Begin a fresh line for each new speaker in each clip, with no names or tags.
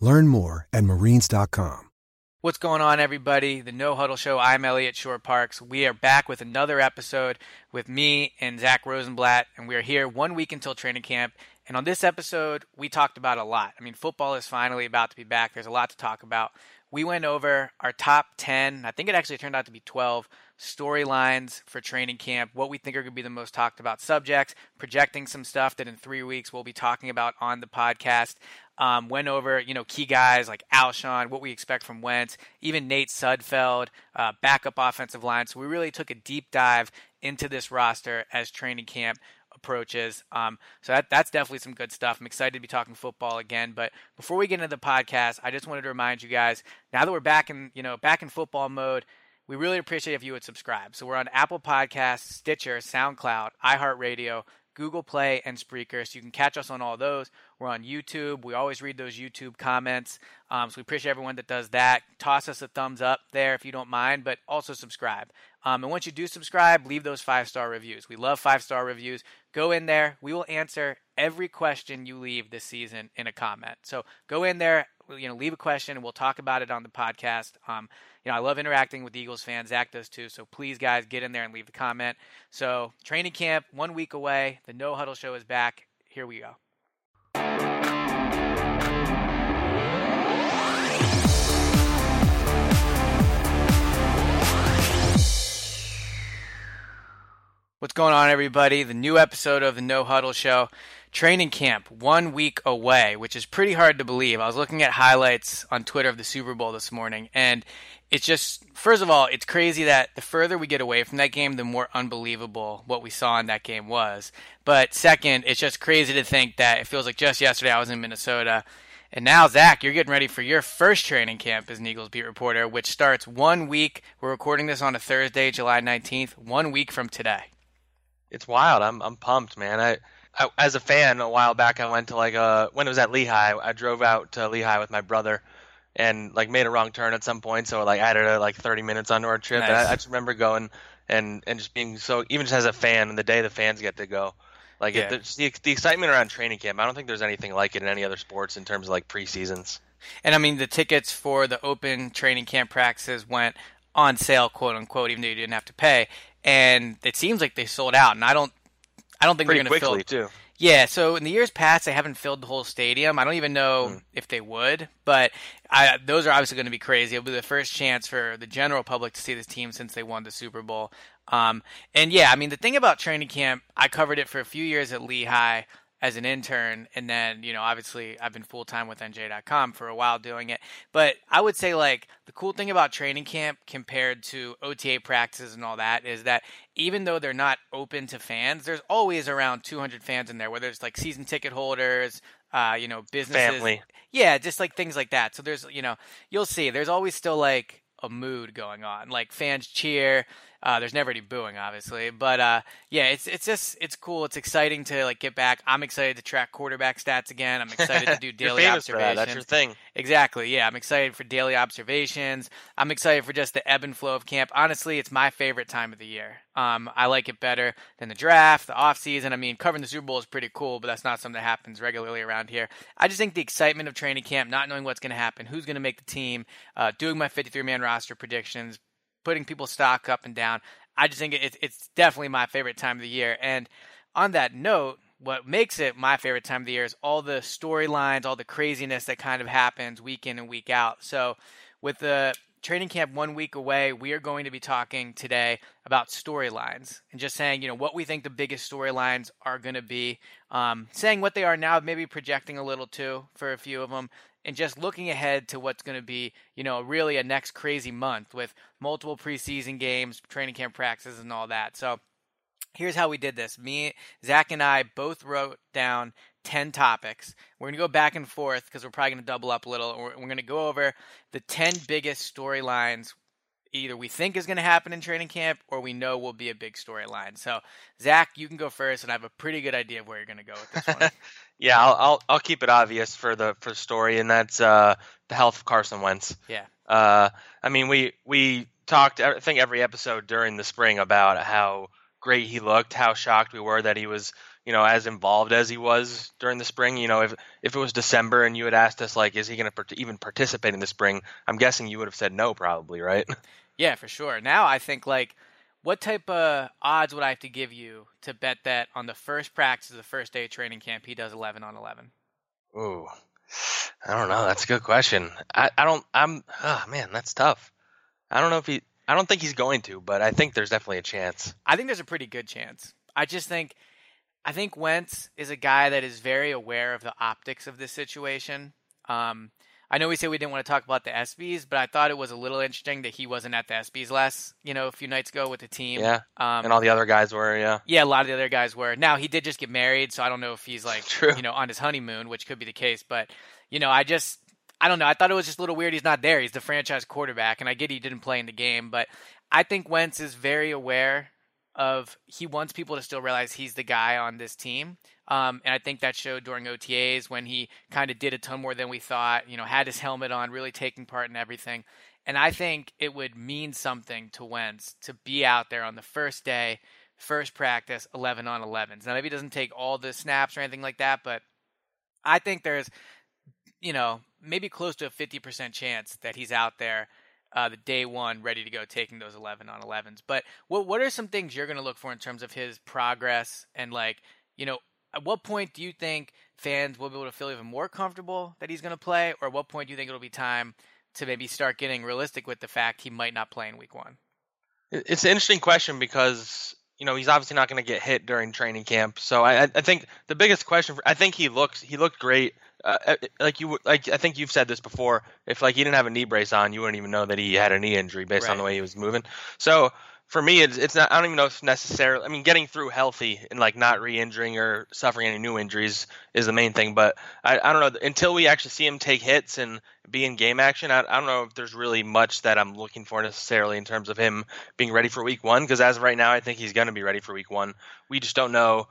Learn more at marines.com.
What's going on, everybody? The No Huddle Show. I'm Eliot Shorr-Parks. We are back with another episode with me and Zack Rosenblatt, and we are here one week until training camp. And on this episode, we talked about a lot. I mean, football is finally about to be back. There's a lot to talk about. We went over our top 10, I think it actually turned out to be 12 storylines for training camp, what we think are going to be the most talked about subjects, projecting some stuff that in three weeks we'll be talking about on the podcast. Um, went over, you know, key guys like Alshon, what we expect from Wentz, even Nate Sudfeld, uh, backup offensive line. So we really took a deep dive into this roster as training camp approaches. Um, so that that's definitely some good stuff. I'm excited to be talking football again. But before we get into the podcast, I just wanted to remind you guys now that we're back in you know back in football mode. We really appreciate if you would subscribe. So we're on Apple Podcasts, Stitcher, SoundCloud, iHeartRadio, Google Play, and Spreaker. So you can catch us on all those. We're on YouTube. We always read those YouTube comments. Um, so we appreciate everyone that does that. Toss us a thumbs up there if you don't mind, but also subscribe. Um, and once you do subscribe, leave those five star reviews. We love five star reviews. Go in there. We will answer every question you leave this season in a comment. So go in there, you know, leave a question, and we'll talk about it on the podcast. Um, you know, I love interacting with Eagles fans. Zack does too. So please, guys, get in there and leave the comment. So training camp, one week away. The No Huddle Show is back. Here we go. What's going on, everybody? The new episode of the No Huddle Show. Training camp one week away, which is pretty hard to believe. I was looking at highlights on Twitter of the Super Bowl this morning, and it's just, first of all, it's crazy that the further we get away from that game, the more unbelievable what we saw in that game was. But second, it's just crazy to think that it feels like just yesterday I was in Minnesota. And now, Zack, you're getting ready for your first training camp as an Eagles beat reporter, which starts one week. We're recording this on a Thursday, July 19th, one week from today
it's wild. I'm I'm pumped, man. I, I, as a fan a while back, I went to like a when it was at Lehigh. I drove out to Lehigh with my brother, and like made a wrong turn at some point, so like added a, like 30 minutes onto our trip.
Nice.
And I, I just remember going and and just being so even just as a fan, and the day the fans get to go. Like
Yeah.
it, the, the excitement around training camp, I don't think there's anything like it in any other sports in terms of like preseasons.
And I mean, the tickets for the open training camp practices went on sale, quote unquote, even though you didn't have to pay. And it seems like they sold out. And I don't, I don't think
Pretty
they're going to fill.
too.
Yeah. So in the years past, they haven't filled the whole stadium. I don't even know
Mm.
if they would, but I, those are obviously going to be crazy. It'll be the first chance for the general public to see this team since they won the Super Bowl. Um, and yeah, I mean, the thing about training camp, I covered it for a few years at Lehigh as an intern, and then you know, obviously, I've been full time with NJ.com for a while doing it. But I would say like the cool thing about training camp compared to OTA practices and all that is that even though they're not open to fans, there's always around 200 fans in there, whether it's like season ticket holders, uh, you know, businesses,
Family.
yeah, just like things like that. So there's, you know, you'll see. There's always still like a mood going on. Like fans cheer. Uh, there's never any booing, obviously, but uh, yeah, it's it's just it's cool. It's exciting to like get back. I'm excited to track quarterback stats again. I'm excited to do daily
for that.
observations.
That's your thing.
Exactly. Yeah, I'm excited for daily observations. I'm excited for just the ebb and flow of camp. Honestly, it's my favorite time of the year. Um, I like it better than the draft, the off season. I mean, covering the Super Bowl is pretty cool, but that's not something that happens regularly around here. I just think the excitement of training camp, not knowing what's going to happen, who's going to make the team, uh, doing my 53 man roster predictions, putting people's stock up and down. I just think it's it's definitely my favorite time of the year. And on that note, what makes it my favorite time of the year is all the storylines, all the craziness that kind of happens week in and week out. So with the training camp one week away, we are going to be talking today about storylines and just saying, you know, what we think the biggest storylines are going to be, um, saying what they are now, maybe projecting a little too for a few of them, and just looking ahead to what's going to be, you know, really a next crazy month with multiple preseason games, training camp practices, and all that. So here's how we did this. Me, Zack, and I both wrote down 10 topics. We're going to go back and forth because we're probably going to double up a little. We're, we're going to go over the 10 biggest storylines either we think is going to happen in training camp or we know will be a big storyline. So, Zack, you can go first, and I have a pretty good idea of where you're going to go with this one.
yeah, I'll, I'll, I'll keep it obvious for the for the story, and that's uh, the health of Carson Wentz.
Yeah.
Uh, I mean, we we talked I think every episode during the spring about how great he looked, how shocked we were that he was you know, as involved as he was during the spring. You know, if if it was December and you had asked us like, is he going to even participate in the spring? I'm guessing you would have said no, probably, right?
Yeah, for sure. Now I think like, what type of odds would I have to give you to bet that on the first practice of the first day of training camp he does 11 on 11?
Ooh, I don't know. That's a good question. I, I don't. I'm. Oh man, that's tough. I don't know if he. I don't think he's going to, but I think there's definitely a chance.
I think there's a pretty good chance. I just think I think Wentz is a guy that is very aware of the optics of this situation. Um, I know we said we didn't want to talk about the ESPYS, but I thought it was a little interesting that he wasn't at the ESPYS last, you know, a few nights ago with the team.
Yeah. Um, and all the other guys were, yeah.
Yeah, a lot of the other guys were. Now he did just get married, so I don't know if he's like, True. you know, on his honeymoon, which could be the case. But you know, I just, I don't know. I thought it was just a little weird. He's not there. He's the franchise quarterback, and I get he didn't play in the game, but I think Wentz is very aware of he wants people to still realize he's the guy on this team. Um, and I think that showed during OTAs when he kind of did a ton more than we thought, you know, had his helmet on, really taking part in everything. And I think it would mean something to Wentz to be out there on the first day, first practice, 11 on 11s. Now, maybe he doesn't take all the snaps or anything like that, but I think there's, you know, maybe close to a 50% chance that he's out there uh, the day one ready to go taking those 11 on 11s. But what what are some things you're going to look for in terms of his progress and like you know at what point do you think fans will be able to feel even more comfortable that he's going to play, or at what point do you think it'll be time to maybe start getting realistic with the fact he might not play in week one?
It's an interesting question because you know he's obviously not going to get hit during training camp. So I, I think the biggest question for, I think he looks he looked great uh, uh, like you like I think you've said this before. If like he didn't have a knee brace on, you wouldn't even know that he had a knee injury based right. on the way he was moving. So for me, it's it's not. I don't even know if necessarily. I mean, getting through healthy and like not re-injuring or suffering any new injuries is the main thing. But I, I don't know until we actually see him take hits and be in game action. I, I don't know if there's really much that I'm looking for necessarily in terms of him being ready for week one. Because as of right now, I think he's going to be ready for week one. We just don't know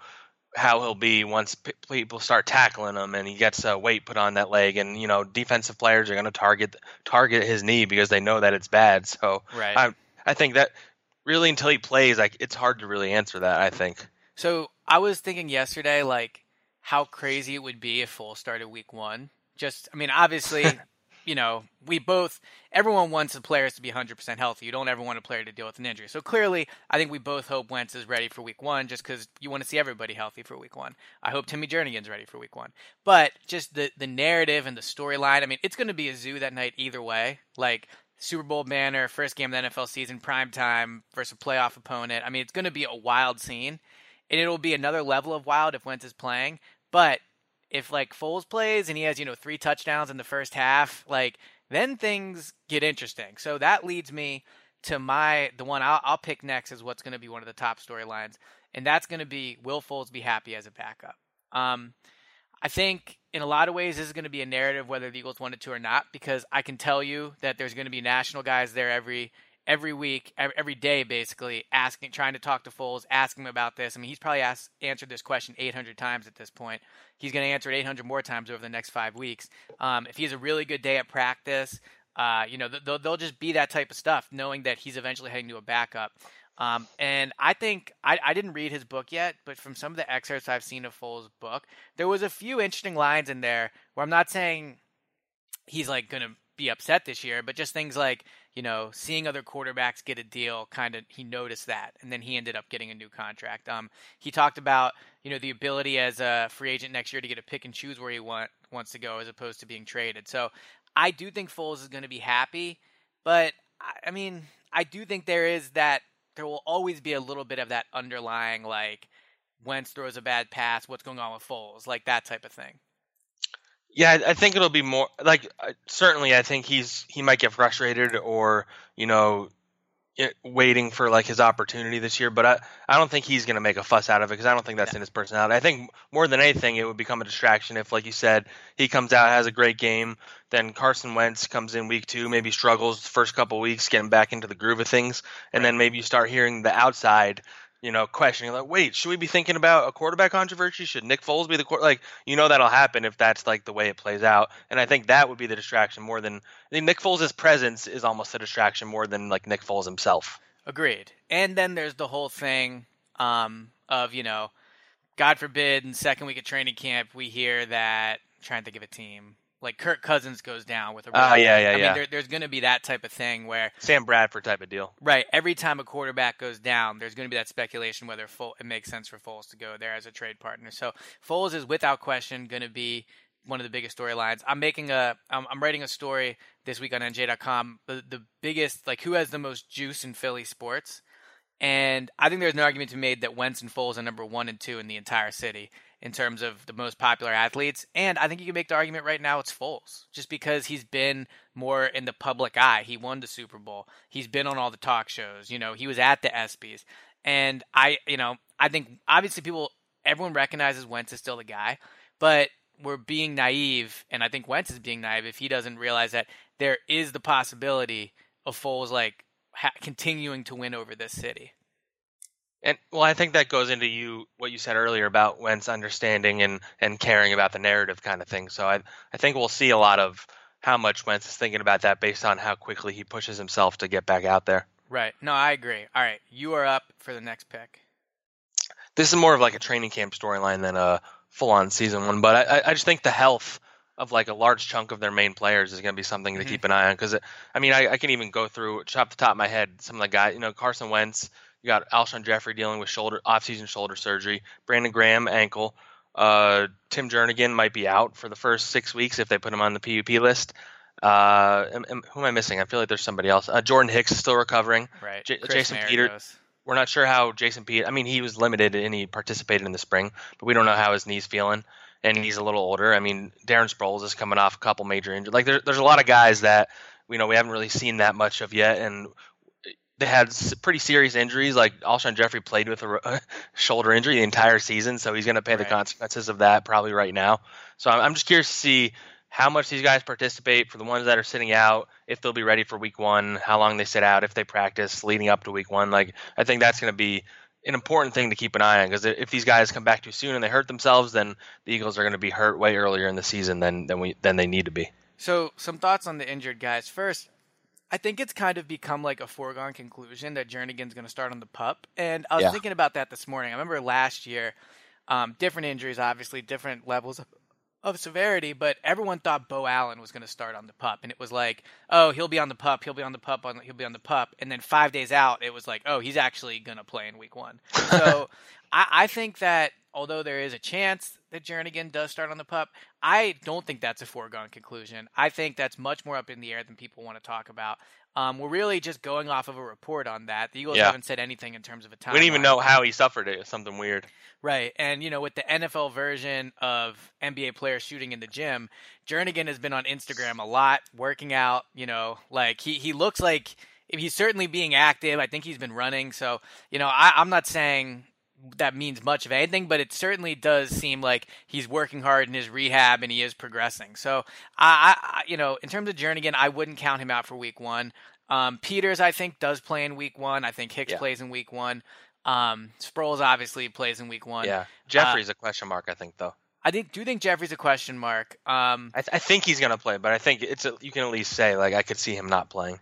how he'll be once p- people start tackling him and he gets uh, weight put on that leg and you know defensive players are going to target target his knee because they know that it's bad. So
right. I,
I think that really until he plays like it's hard to really answer that i think.
So i was thinking yesterday like how crazy it would be if Foles started week one. Just i mean obviously you know, we both, everyone wants the players to be 100% healthy. You don't ever want a player to deal with an injury. So clearly, I think we both hope Wentz is ready for week one just because you want to see everybody healthy for week one. I hope Timmy Jernigan's ready for week one. But just the, the narrative and the storyline, I mean, it's going to be a zoo that night either way. Like, Super Bowl banner, first game of the NFL season, prime time versus a playoff opponent. I mean, it's going to be a wild scene. And it'll be another level of wild if Wentz is playing. But if like Foles plays and he has you know three touchdowns in the first half, like then things get interesting. So that leads me to my the one I'll, I'll pick next is what's going to be one of the top storylines, and that's going to be will Foles be happy as a backup? Um, I think in a lot of ways this is going to be a narrative whether the Eagles wanted to or not, because I can tell you that there's going to be national guys there every every week, every day, basically asking, trying to talk to Foles, asking him about this. I mean, he's probably asked, answered this question 800 times at this point. He's going to answer it 800 more times over the next five weeks. Um, if he has a really good day at practice, uh, you know, they'll, they'll just be that type of stuff, knowing that he's eventually heading to a backup. Um, and I think I, I didn't read his book yet, but from some of the excerpts I've seen of Foles' book, there was a few interesting lines in there where I'm not saying he's like going to be upset this year, but just things like you know, seeing other quarterbacks get a deal, kind of he noticed that, and then he ended up getting a new contract. Um, he talked about you know the ability as a free agent next year to get a pick and choose where he want, wants to go as opposed to being traded. So I do think Foles is going to be happy, but I, I mean, I do think there is that there will always be a little bit of that underlying like Wentz throws a bad pass, what's going on with Foles, like that type of thing.
Yeah, I think it'll be more like uh, certainly. I think he's he might get frustrated or you know waiting for like his opportunity this year, but I, I don't think he's going to make a fuss out of it because I don't think that's in his personality. I think more than anything, it would become a distraction if, like you said, he comes out has a great game, then Carson Wentz comes in week two, maybe struggles the first couple weeks getting back into the groove of things, and right. then maybe you start hearing the outside you know, questioning like, wait, should we be thinking about a quarterback controversy? Should Nick Foles be the quarter? Like, you know, that'll happen if that's like the way it plays out. And I think that would be the distraction more than I think Nick Foles' presence is almost a distraction more than like Nick Foles himself.
Agreed. And then there's the whole thing um, of you know, God forbid, in second week of training camp, we hear that trying to think of a team like Kirk Cousins goes down with a.
Oh uh, yeah, yeah,
I
yeah.
mean, there, there's going to be that type of thing where
Sam Bradford type of deal.
Right. Every time a quarterback goes down, there's going to be that speculation whether Fo- it makes sense for Foles to go there as a trade partner. So Foles is without question going to be one of the biggest storylines. I'm making a, I'm, I'm writing a story this week on NJ.com. The, the biggest, like, who has the most juice in Philly sports? And I think there's an argument to be made that Wentz and Foles are number one and two in the entire city in terms of the most popular athletes. And I think you can make the argument right now it's Foles, just because he's been more in the public eye. He won the Super Bowl. He's been on all the talk shows. You know, he was at the ESPYS. And I, you know, I think obviously people, everyone recognizes Wentz is still the guy, but we're being naive, and I think Wentz is being naive if he doesn't realize that there is the possibility of Foles like ha- continuing to win over this city.
And well, I think that goes into you what you said earlier about Wentz understanding and and caring about the narrative kind of thing. So I I think we'll see a lot of how much Wentz is thinking about that based on how quickly he pushes himself to get back out there.
Right. No, I agree. All right, you are up for the next pick.
This is more of like a training camp storyline than a full on season one, but I I just think the health of like a large chunk of their main players is going to be something to mm-hmm. keep an eye on because I mean I, I can even go through off the top of my head some of the guys you know Carson Wentz you got Alshon Jeffery dealing with shoulder off-season shoulder surgery. Brandon Graham ankle. Uh, Tim Jernigan might be out for the first six weeks if they put him on the PUP list. Uh, am, am, who am I missing? I feel like there's somebody else. Uh, Jordan Hicks is still recovering.
Right.
J- Jason Peters. We're not sure how Jason Pete. I mean, he was limited and he participated in the spring, but we don't know how his knee's feeling. And he's a little older. I mean, Darren Sproles is coming off a couple major injuries. Like there, there's a lot of guys that you know we haven't really seen that much of yet, and they had pretty serious injuries. Like Alshon Jeffery played with a shoulder injury the entire season, so he's going to pay right. the consequences of that probably right now. So I'm just curious to see how much these guys participate for the ones that are sitting out, if they'll be ready for week one, how long they sit out, if they practice leading up to week one. Like I think that's going to be an important thing to keep an eye on because if these guys come back too soon and they hurt themselves, then the Eagles are going to be hurt way earlier in the season than than we than they need to be.
So some thoughts on the injured guys. First, I think it's kind of become like a foregone conclusion that Jernigan's going to start on the pup. And I was yeah. thinking about that this morning. I remember last year, um, different injuries, obviously, different levels of, of severity, but everyone thought Beau Allen was going to start on the pup. And it was like, oh, he'll be on the pup, he'll be on the pup, on, he'll be on the pup. And then five days out, it was like, oh, he's actually going to play in week one. So I, I think that although there is a chance that Jernigan does start on the pup, I don't think that's a foregone conclusion. I think that's much more up in the air than people want to talk about. Um, we're really just going off of a report on that. The Eagles yeah. haven't said anything in terms of a time.
We don't even know how he suffered it. It's something weird.
Right. And, you know, with the NFL version of NBA players shooting in the gym, Jernigan has been on Instagram a lot, working out, you know, like he, he looks like he's certainly being active. I think he's been running. So, you know, I, I'm not saying that means much of anything, but it certainly does seem like he's working hard in his rehab and he is progressing. So, I, I you know, in terms of Jernigan, I wouldn't count him out for week one. Um, Peters, I think, does play in week one. I think Hicks yeah. plays in week one. Um, Sproles obviously plays in week one.
Yeah, Jeffery's uh, a question mark, I think, though.
I think, do think Jeffery's a question mark. Um,
I, th- I think he's going to play, but I think it's a, you can at least say like I could see him not playing.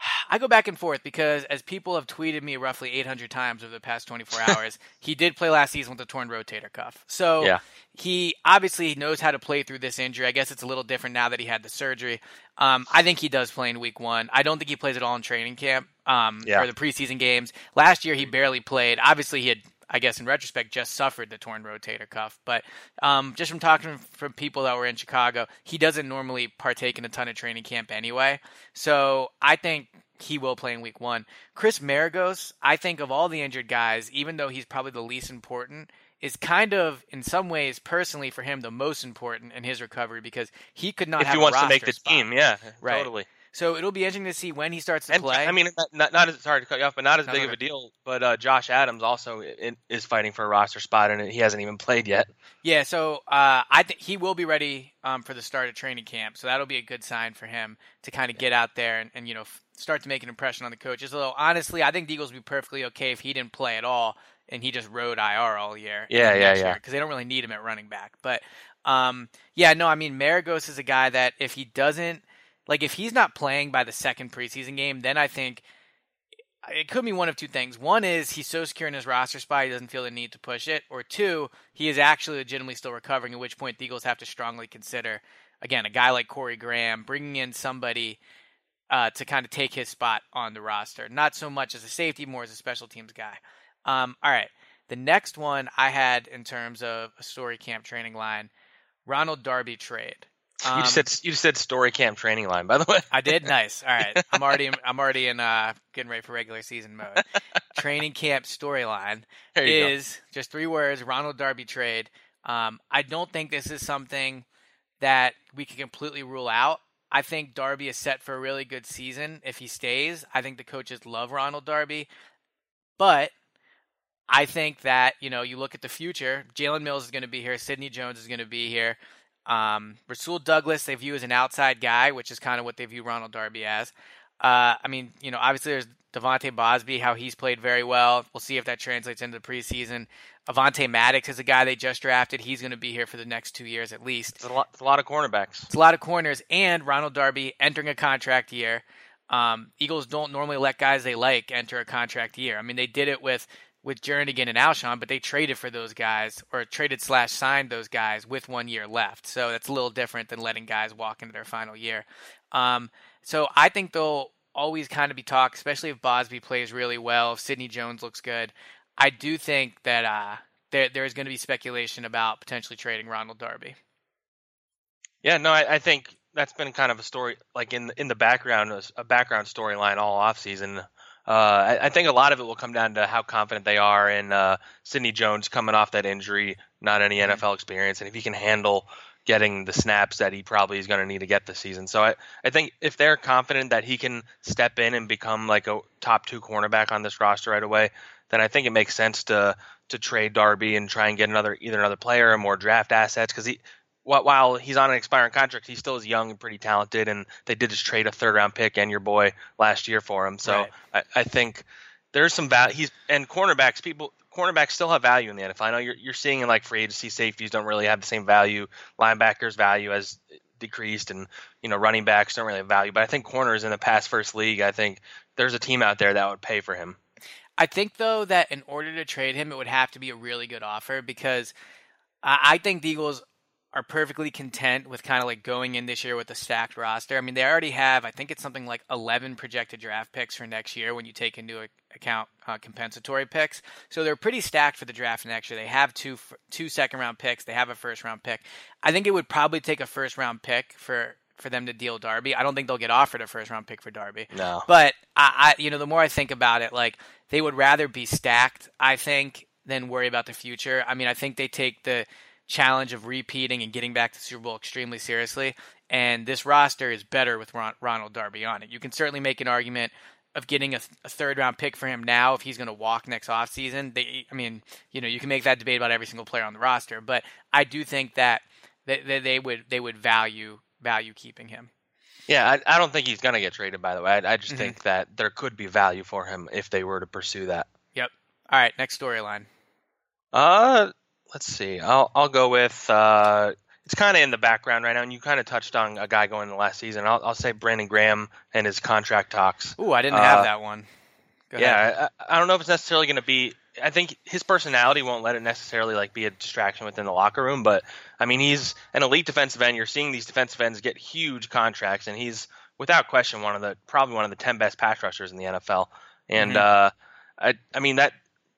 I go back and forth because as people have tweeted me roughly 800 times over the past 24 hours, he did play last season with a torn rotator cuff. So yeah. he obviously knows how to play through this injury. I guess it's a little different now that he had the surgery. Um, I think he does play in week one. I don't think he plays at all in training camp um, yeah. or the preseason games. Last year he barely played. Obviously he had I guess in retrospect, just suffered the torn rotator cuff. But um, just from talking from people that were in Chicago, he doesn't normally partake in a ton of training camp anyway. So I think he will play in week one. Chris Maragos, I think of all the injured guys, even though he's probably the least important, is kind of in some ways personally for him the most important in his recovery because he could not
if
have
he wants to make
the
team. Yeah,
right.
totally.
So it'll be interesting to see when he starts to
and,
play.
I mean, not, not as sorry to cut you off, but not as
No,
big
no,
of a deal. But uh, Josh Adams also is fighting for a roster spot, and he hasn't even played yet.
Yeah, so uh, I think he will be ready um, for the start of training camp. So that'll be a good sign for him to kind of get out there and, and you know f- start to make an impression on the coaches. Although honestly, I think the Eagles would be perfectly okay if he didn't play at all and he just rode IR all year.
Yeah, yeah, yeah.
Because they don't really need him at running back. But um, yeah, no, I mean Maragos is a guy that if he doesn't like if he's not playing by the second preseason game, then I think it could be one of two things. One is he's so secure in his roster spot he doesn't feel the need to push it, or two, he is actually legitimately still recovering. At which point the Eagles have to strongly consider again a guy like Corey Graham bringing in somebody uh, to kind of take his spot on the roster. Not so much as a safety, more as a special teams guy. Um, all right, the next one I had in terms of a story camp training line, Ronald Darby trade.
You
Um,
just said you just said story camp training line, by the way.
I did nice. All right, I'm already I'm already in uh, getting ready for regular season mode. Training camp storyline
you go.
is just three words: Ronald Darby trade. Um, I don't think this is something that we can completely rule out. I think Darby is set for a really good season if he stays. I think the coaches love Ronald Darby, but I think that you know you look at the future. Jalen Mills is going to be here. Sidney Jones is going to be here. Um, Rasul Douglas they view as an outside guy, which is kind of what they view Ronald Darby as. Uh, I mean, you know, obviously there's De'Vante Bausby, how he's played very well. We'll see if that translates into the preseason. Avonte Maddox is a guy they just drafted. He's going to be here for the next two years at least.
It's a lot, it's a lot of cornerbacks.
It's a lot of corners, and Ronald Darby entering a contract year. Um, Eagles don't normally let guys they like enter a contract year. I mean, they did it with with Jernigan and Alshon, but they traded for those guys or traded slash signed those guys with one year left. So that's a little different than letting guys walk into their final year. Um, so I think they'll always kind of be talk, especially if Bausby plays really well, if Sidney Jones looks good. I do think that uh, there there is going to be speculation about potentially trading Ronald Darby.
Yeah, no, I, I think that's been kind of a story, like in in the background, a, background storyline all off season. Uh, I, I think a lot of it will come down to how confident they are in uh, Sidney Jones coming off that injury, not any
Mhm.
NFL experience, and if he can handle getting the snaps that he probably is going to need to get this season. So I, I think if they're confident that he can step in and become like a top two cornerback on this roster right away, then I think it makes sense to to trade Darby and try and get another either another player or more draft assets because he while he's on an expiring contract, he still is young and pretty talented, and they did just trade a third round pick and your boy last year for him. So
Right.
I, I think there's some value. He's and cornerbacks people cornerbacks still have value in the NFL. I know you're you're seeing in like free agency safeties don't really have the same value. Linebackers value has decreased, and you know running backs don't really have value. But I think corners in the pass first league, I think there's a team out there that would pay for him.
I think though that in order to trade him, it would have to be a really good offer because I, I think the Eagles are perfectly content with kind of like going in this year with a stacked roster. I mean, they already have, I think it's something like 11 projected draft picks for next year when you take into account uh, compensatory picks. So they're pretty stacked for the draft next year. They have two two second round picks. They have a first round pick. I think it would probably take a first round pick for for them to deal Darby. I don't think they'll get offered a first round pick for Darby.
No.
But I, I, you know, the more I think about it, like they would rather be stacked, I think, than worry about the future. I mean, I think they take the challenge of repeating and getting back to the Super Bowl extremely seriously. And this roster is better with Ron, Ronald Darby on it. You can certainly make an argument of getting a, a third round pick for him now if he's going to walk next offseason. They, I mean, you know, you can make that debate about every single player on the roster, but I do think that they, they, they would they would value value keeping him.
Yeah, I, I don't think he's gonna get traded. By the way, I, I just
Mhm.
think that there could be value for him if they were to pursue that.
Yep. All right, next storyline.
Uh, let's see. I'll I'll go with uh, it's kind of in the background right now, and you kind of touched on a guy going in the last season. I'll I'll say Brandon Graham and his contract talks.
Ooh, I didn't have
Uh,
that one. Go ahead.
Yeah, I, I don't know if it's necessarily going to be. I think his personality won't let it necessarily like be a distraction within the locker room. But I mean, he's an elite defensive end. You're seeing these defensive ends get huge contracts, and he's without question one of the probably one of the ten best pass rushers in the NFL. And
Mhm.
uh, I I mean that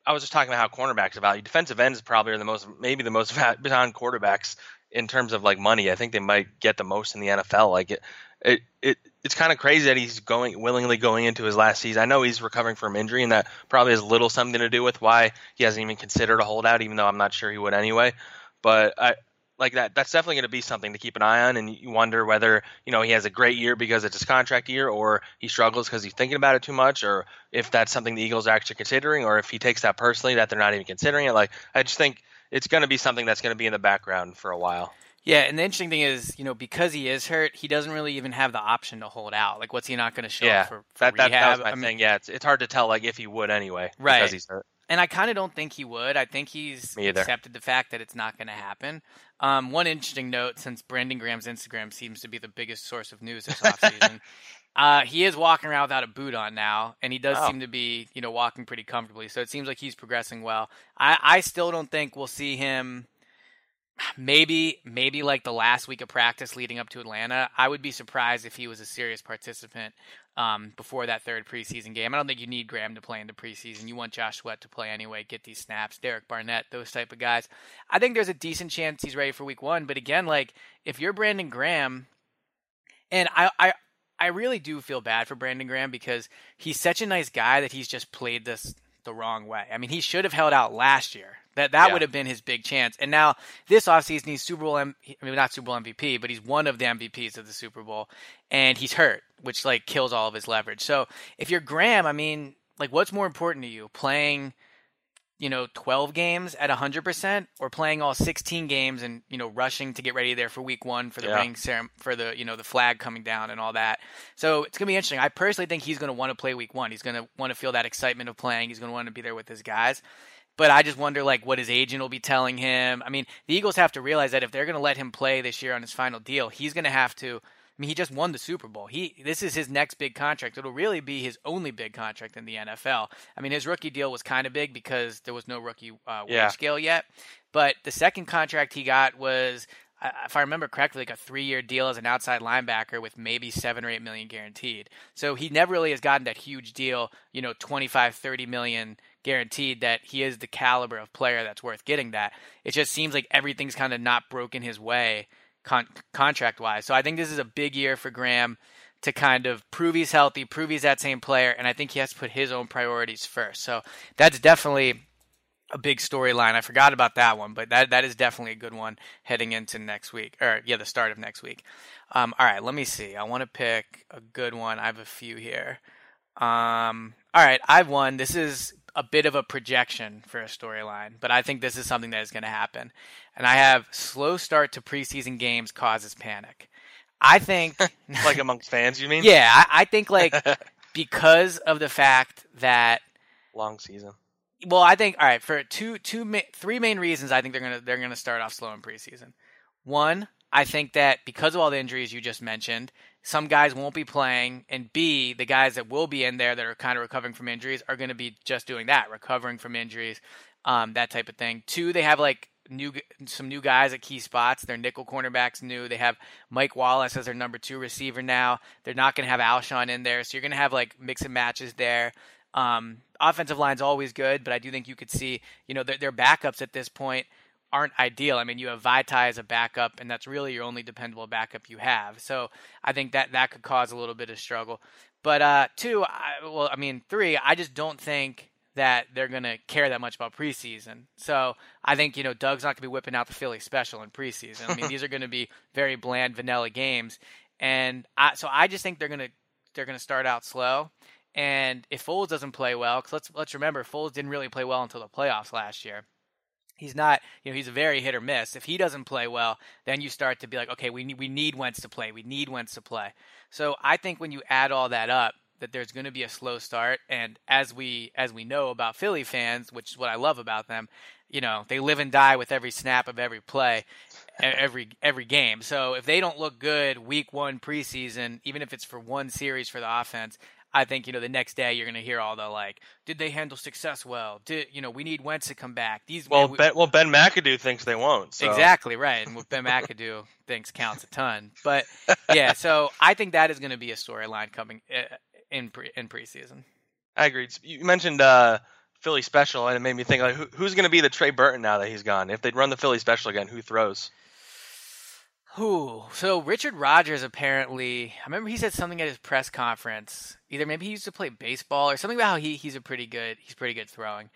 I was just talking about how cornerbacks are valued. Defensive ends probably are the most, maybe the most beyond quarterbacks in terms of like money. I think they might get the most in the NFL. Like it, it, it it's kind of crazy that he's going willingly going into his last season. I know he's recovering from injury, and that probably has little something to do with why he hasn't even considered a holdout, even though I'm not sure he would anyway. But I, like that that's definitely going to be something to keep an eye on and you wonder whether you know he has a great year because it's his contract year or he struggles because he's thinking about it too much or if that's something the eagles are actually considering or if he takes that personally that they're not even considering it like i just think it's going to be something that's going to be in the background for a while
yeah, and the interesting thing is, you know, because he is hurt, he doesn't really even have the option to hold out. Like, what's he not going to show
yeah,
for, for
that,
rehab?
That, that was my
I mean,
thing. Yeah, it's, it's hard to tell, like, if he would anyway.
Right.
Because he's hurt.
And I kind of don't think he would. I think he's accepted the fact that it's not going to happen. Um, one interesting note, since Brandon Graham's Instagram seems to be the biggest source of news this offseason, uh, he is walking around without a boot on now, and he does
Oh.
seem to be, you know, walking pretty comfortably. So it seems like he's progressing well. I, I still don't think we'll see him. Maybe, maybe like the last week of practice leading up to Atlanta, I would be surprised if he was a serious participant um, before that third preseason game. I don't think you need Graham to play in the preseason. You want Josh Sweat to play anyway, get these snaps. Derek Barnett, those type of guys. I think there's a decent chance he's ready for week one. But again, like if you're Brandon Graham, and I, I, I really do feel bad for Brandon Graham because he's such a nice guy that he's just played this the wrong way. I mean, he should have held out last year. That that
Yeah.
would have been his big chance. And now this offseason he's Super Bowl M- I mean not Super Bowl MVP, but he's one of the MVPs of the Super Bowl and he's hurt, which like kills all of his leverage. So, if you're Graham, I mean, like what's more important to you? Playing you know 12 games at 100% or playing all 16 games and you know rushing to get ready there for week 1 for the
Yeah.
ring ceremony for the you know the flag coming down and all that. So it's going to be interesting. I personally think he's going to want to play week 1. He's going to want to feel that excitement of playing. He's going to want to be there with his guys. But I just wonder like what his agent will be telling him. I mean, the Eagles have to realize that if they're going to let him play this year on his final deal, he's going to have to I mean, he just won the Super Bowl. He this is his next big contract. It'll really be his only big contract in the NFL. I mean, his rookie deal was kind of big because there was no rookie uh, wage
Yeah.
scale yet. But the second contract he got was, if I remember correctly, like a three-year deal as an outside linebacker with maybe seven or eight million guaranteed. So he never really has gotten that huge deal, you know, 25, 30 million guaranteed that he is the caliber of player that's worth getting that. It just seems like everything's kind of not broken his way con- contract wise. So I think this is a big year for Graham to kind of prove he's healthy, prove he's that same player, and I think he has to put his own priorities first. So that's definitely a big storyline. I forgot about that one, but that that is definitely a good one heading into next week, or yeah, the start of next week. Um, all right, let me see. I want to pick a good one. I have a few here. Um, all right, I've won. This is a bit of a projection for a storyline, but I think this is something that is going to happen. And I have slow start to preseason games causes panic. I think
like amongst fans, you mean?
yeah, I, I think like because of the fact that
Long season.
well, I think all right for two two three main reasons. I think they're gonna they're gonna start off slow in preseason. One, I think that because of all the injuries you just mentioned, some guys won't be playing, and B, the guys that will be in there that are kind of recovering from injuries are going to be just doing that, recovering from injuries, um, that type of thing. Two, they have like new some new guys at key spots. Their nickel cornerbacks new. They have Mike Wallace as their number two receiver now. They're not going to have Alshon in there, so you're going to have like mix and matches there. Um, offensive line's always good, but I do think you could see, you know, their, their backups at this point aren't ideal. I mean, you have Vaitai as a backup, and that's really your only dependable backup you have. So I think that that could cause a little bit of struggle. But uh, two, I, well, I mean, three, I just don't think that they're going to care that much about preseason. So I think, you know, Doug's not going to be whipping out the Philly special in preseason. I mean, these are going to be very bland, vanilla games. And I, so I just think they're going to they're going to start out slow. And if Foles doesn't play well, because let's let's remember Foles didn't really play well until the playoffs last year. He's not, you know, he's a very hit or miss. If he doesn't play well, then you start to be like, okay, we need we need Wentz to play. We need Wentz to play. So I think when you add all that up, that there's going to be a slow start. And as we as we know about Philly fans, which is what I love about them, you know, they live and die with every snap of every play, every every game. So if they don't look good week one preseason, even if it's for one series for the offense, I think you know the next day you're going to hear all the like, did they handle success well? Did you know we need Wentz to come back? These
Well,
we-
Ben, well, Ben McAdoo thinks they won't. So.
Exactly right, and what Ben McAdoo thinks counts a ton. But yeah, so I think that is going to be a storyline coming uh, in pre- in preseason.
I agree. You mentioned uh, Philly special, and it made me think like, who, who's going to be the Trey Burton now that he's gone? If they'd run the Philly special again, who throws?
Who? So Richard Rodgers apparently, I remember he said something at his press conference. Either maybe he used to play baseball or something about how he, he's a pretty good he's pretty good throwing.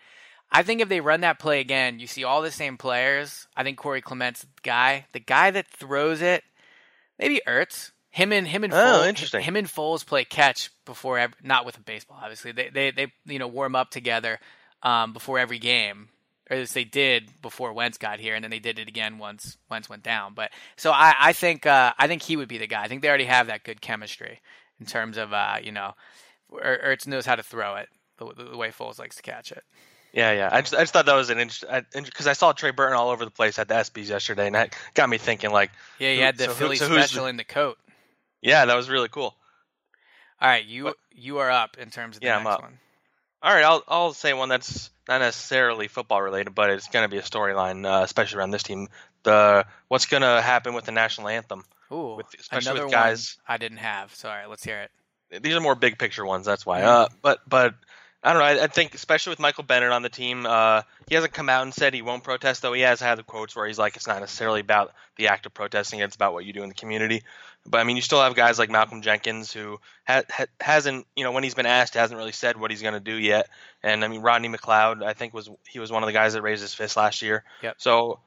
I think if they run that play again, you see all the same players. I think Corey Clement's the guy. The guy that throws it, maybe Ertz. Him and him and
Oh,
Foles,
interesting.
him and Foles play catch before not with a baseball obviously. They they they you know warm up together um, before every game. Or as they did before Wentz got here, and then they did it again once Wentz went down. But so I, I think uh, I think he would be the guy. I think they already have that good chemistry in terms of uh, you know, Er- Ertz knows how to throw it the, the way Foles likes to catch it.
Yeah, yeah. I just, I just thought that was an interesting because I saw Trey Burton all over the place at the ESPYS yesterday, and that got me thinking. Like,
Yeah, he
Who-
had the
so who-
Philly
so
special in the coat.
yeah, that was really cool.
All right, you you are up in terms of the
Yeah,
next one.
All right, I'll I'll say one that's not necessarily football related, but it's going to be a storyline, uh, especially around this team. The what's going to happen with the national anthem?
Ooh,
With- especially
another
with guys-
I didn't have. So all right, let's hear it.
These are more big picture ones, that's why.
Mhm.
Uh, but but I don't know. I, I think especially with Michael Bennett on the team, uh, he hasn't come out and said he won't protest, though he has had the quotes where he's like, it's not necessarily about the act of protesting; it's about what you do in the community. But I mean, you still have guys like Malcolm Jenkins who ha- ha- hasn't, you know, when he's been asked, hasn't really said what he's going to do yet. And I mean, Rodney McLeod, I think was he was one of the guys that raised his fist last year.
Yep.
So.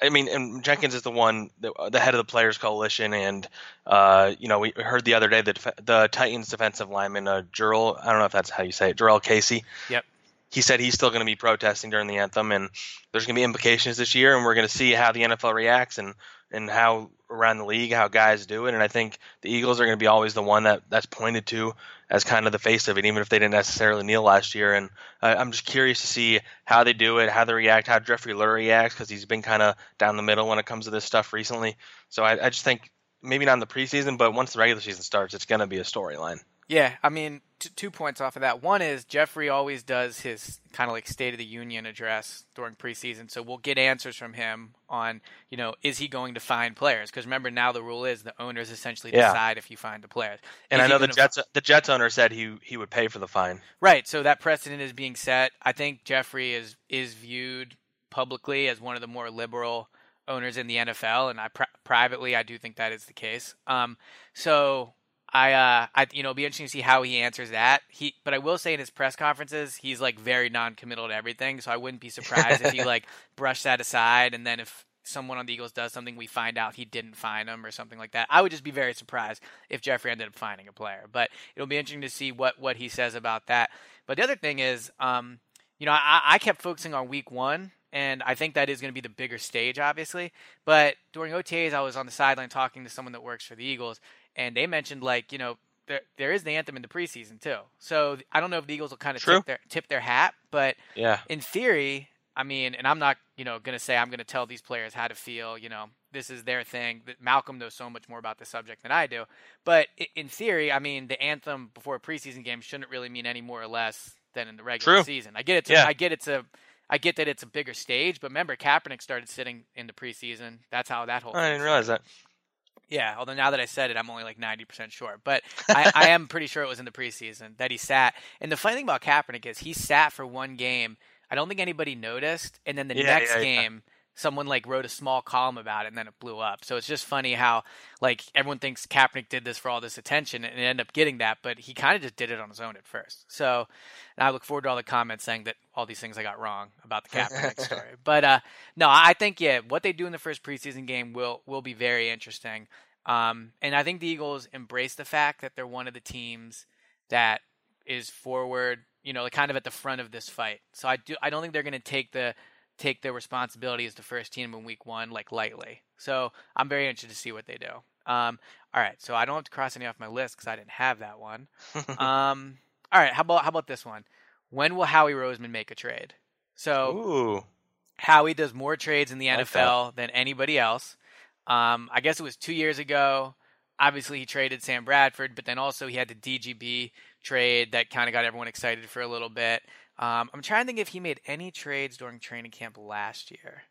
I mean, and Jenkins is the one, the, the head of the Players Coalition, and uh, you know, we heard the other day that def- the Titans defensive lineman, uh, I don't know if that's how you say it, Jurrell Casey.
Yep.
He said he's still going to be protesting during the anthem, and there's going to be implications this year, and we're going to see how the NFL reacts and and how around the league how guys do it. And I think the Eagles are going to be always the one that that's pointed to as kind of the face of it, even if they didn't necessarily kneel last year. And I I'm just curious to see how they do it, how they react, how Jeffrey Lurie reacts, because he's been kind of down the middle when it comes to this stuff recently. So I, I just think maybe not in the preseason, but once the regular season starts, it's going to be a storyline.
Yeah, I mean, t- two points off of that. One is Jeffrey always does his kind of like State of the Union address during preseason, so we'll get answers from him on, you know, is he going to find players? Because remember, now the rule is the owners essentially
Yeah.
decide if you find the players.
And
Is
I know the Jets the Jets owner said he he would pay for the fine.
Right. So that precedent is being set. I think Jeffrey is is viewed publicly as one of the more liberal owners in the NFL, and I pri- privately I do think that is the case. Um, so I, uh, I, you know, it'll be interesting to see how he answers that. He, but I will say in his press conferences, he's like very non-committal to everything. So I wouldn't be surprised if he like brushed that aside, and then if someone on the Eagles does something, we find out he didn't find him or something like that. I would just be very surprised if Jeffrey ended up finding a player. But it'll be interesting to see what what he says about that. But the other thing is, um, you know, I, I kept focusing on week one, and I think that is going to be the bigger stage, obviously. But during OTAs, I was on the sideline talking to someone that works for the Eagles, and they mentioned like, you know, there there is the anthem in the preseason too. So I don't know if the Eagles will kind of
True.
tip their tip their hat, but
Yeah.
in theory, I mean, and I'm not, you know, going to say I'm going to tell these players how to feel. You know, this is their thing. That Malcolm knows so much more about the subject than I do. But in theory, I mean, the anthem before a preseason game shouldn't really mean any more or less than in the regular
True.
season. I get it's,
Yeah.
a, I get it's a, I get that it's a bigger stage. But remember, Kaepernick started sitting in the preseason. That's how that whole.
I didn't realize that.
Yeah, although now that I said it, I'm only like 90% sure. But I, I am pretty sure it was in the preseason that he sat. And the funny thing about Kaepernick is he sat for one game. I don't think anybody noticed. And then the
Yeah,
next
yeah,
game, someone like wrote a small column about it and then it blew up. So it's just funny how like everyone thinks Kaepernick did this for all this attention and ended up getting that, but he kind of just did it on his own at first. So and I look forward to all the comments saying that all these things I got wrong about the Kaepernick story. But uh, no, I think yeah, what they do in the first preseason game will will be very interesting. Um, and I think the Eagles embrace the fact that they're one of the teams that is forward, you know, kind of at the front of this fight. So I do I don't think they're going to take the take their responsibility as the first team in week 1 like lightly. So I'm very interested to see what they do. Um, all right, so I don't have to cross any off my list cuz I didn't have that one. um, all right, how about how about this one? When will Howie Roseman make a trade? So
Ooh.
Howie does more trades in the NFL than anybody else. Um, I guess it was two years ago. Obviously, he traded Sam Bradford, but then also he had the DGB trade that kind of got everyone excited for a little bit. Um, I'm trying to think if he made any trades during training camp last year.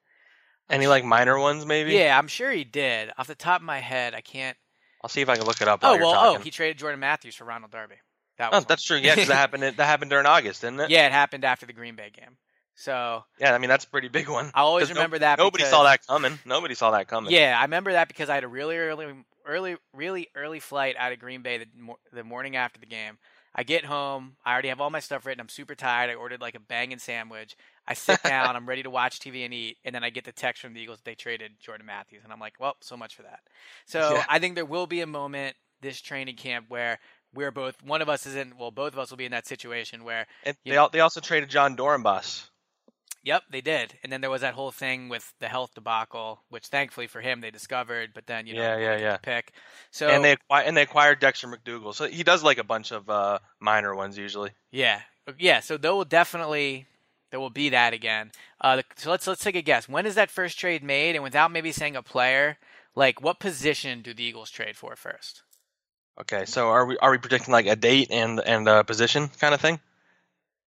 Any like minor ones maybe?
Yeah, I'm sure he did. Off the top of my head, I can't.
I'll see if I can look it up.
Oh well, oh, he traded Jordan Matthews for Ronald Darby. That
Oh, that's true. Yeah, 'cause that happened. That happened during August, didn't it?
yeah, it happened after the Green Bay game. So
Yeah, I mean that's a pretty big one.
I always remember that
Nobody
because-
saw that coming. Nobody saw that coming.
Yeah, I remember that because I had a really early, early, really early flight out of Green Bay the, the morning after the game. I get home, I already have all my stuff written. I'm super tired. I ordered like a banging sandwich. I sit down, I'm ready to watch TV and eat, and then I get the text from the Eagles that they traded Jordan Matthews, and I'm like, well, so much for that. So
Yeah.
I think there will be a moment this training camp where we're both, one of us is in, well, both of us will be in that situation where
And they al- they also traded Jon Dorenbos.
Yep, they did. And then there was that whole thing with the health debacle, which thankfully for him they discovered, but then you know
Yeah, yeah, yeah.
pick. So
and they acquired and they acquired Dexter McDougle. So he does like a bunch of uh, minor ones usually.
yeah, yeah. So there will definitely there will be that again. Uh, so let's let's take a guess. When is that first trade made? And without maybe saying a player, like what position do the Eagles trade for first?
Okay, so are we are we predicting like a date and and a position kind of thing?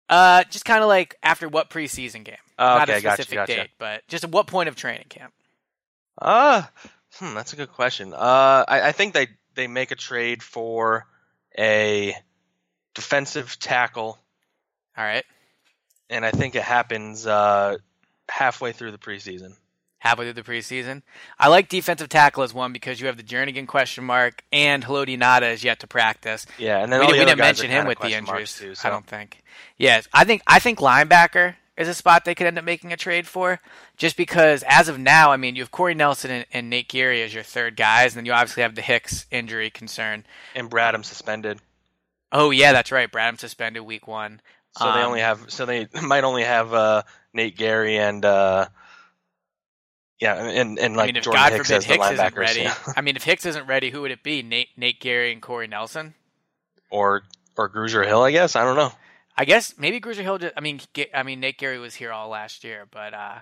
Uh, just kind of like after what preseason game?
Oh,
Not a
okay, gotcha,
specific
gotcha.
date, but just at what point of training camp?
Uh hmm, that's a good question. Uh, I, I think they they make a trade for a defensive tackle,
All right,
and I think it happens uh, halfway through the preseason.
Halfway through the preseason. I like defensive tackle as one because you have the Jernigan question mark and Haloti Ngata is yet to practice.
Yeah, and then
we,
all
didn't-
the
we didn't mention him with the injuries.
too,
I don't think. Yes, I think I think linebacker is a spot they could end up making a trade for, just because as of now, I mean, you have Corey Nelson and, and Nate Gerry as your third guys, and then you obviously have the Hicks injury concern.
And Bradham suspended,
Oh yeah, that's right. Bradham suspended week one.
so they
Um,
only have so they might only have uh, Nate Gerry and uh, yeah, and and like
I mean, if
Jordan
God
Hicks
forbid Hicks isn't ready,
yeah.
I mean, if Hicks isn't ready, who would it be? Nate Nate Gerry and Corey Nelson.
or or Grugier Hill, I guess. I don't know.
I guess maybe Grugier Hill. Just, I mean, I mean Nate Gerry was here all last year, but uh,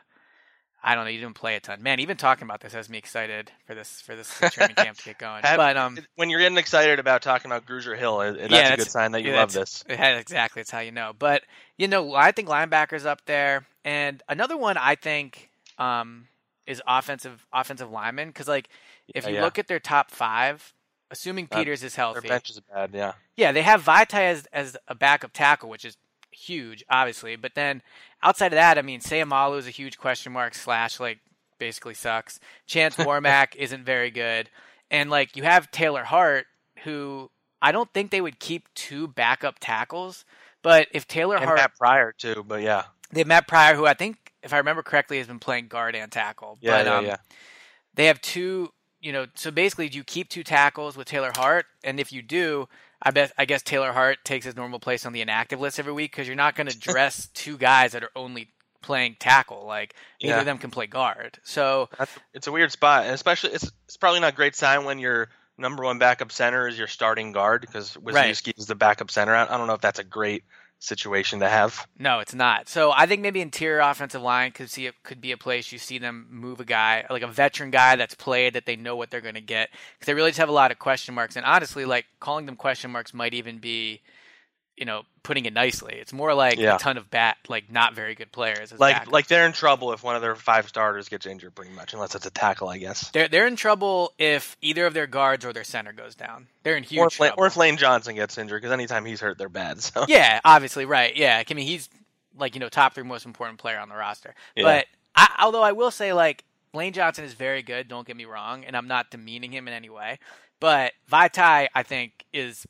I don't know. You didn't play a ton. Man, even talking about this has me excited for this for this training camp to get going.
Have-
but um,
When you're getting excited about talking about Grugier Hill, it- that's
Yeah,
a
that's-
good sign that you
yeah,
love this.
yeah, exactly. It's how you know. But you know, I think linebackers up there, and another one I think um is offensive offensive lineman because like if
Yeah,
you
yeah.
look at their top five, assuming
Uh,
Peters is
Their
healthy,
bench is bad, yeah.
Yeah, they have Vaitai as as a backup tackle, which is huge, obviously. But then outside of that, I mean, Seumalo is a huge question mark slash like basically sucks. Chance Warmack isn't very good, and like you have Taylor Hart, who I don't think they would keep two backup tackles. But if Taylor
And
Hart,
Matt Pryor too, but yeah,
they have Matt Pryor, who I think, if I remember correctly, has been playing guard and tackle.
yeah,
but,
yeah,
um,
yeah.
they have two you know so basically do you keep two tackles with taylor hart and if you do i bet i guess taylor hart takes his normal place on the inactive list every week because you're not going to dress two guys that are only playing tackle like neither
Yeah.
of them can play guard so
That's, it's a weird spot, and especially it's it's probably not a great sign when your number one backup center is your starting guard because
Right.
Wisniewski is the backup center. I, I don't know if that's a great situation to have.
no it's not. So i think maybe interior offensive line could see it could be a place you see them move a guy like a veteran guy that's played that they know what they're going to get. Because they really just have a lot of question marks. And honestly like calling them question marks might even be you know putting it nicely it's more like
Yeah.
a ton of bat like not very good players
Like like they're in trouble if one of their five starters gets injured, pretty much, unless it's a tackle, I guess.
They're they're in trouble if either of their guards or their center goes down. They're in huge
Or if, Lane,
trouble.
or if Lane Johnson gets injured, because anytime he's hurt, they're bad. So
yeah, obviously, right. Yeah, I mean he's like you know top three most important player on the roster.
Yeah.
But I, although I will say like Lane Johnson is very good. Don't get me wrong, and I'm not demeaning him in any way. But Vaitai, I think, is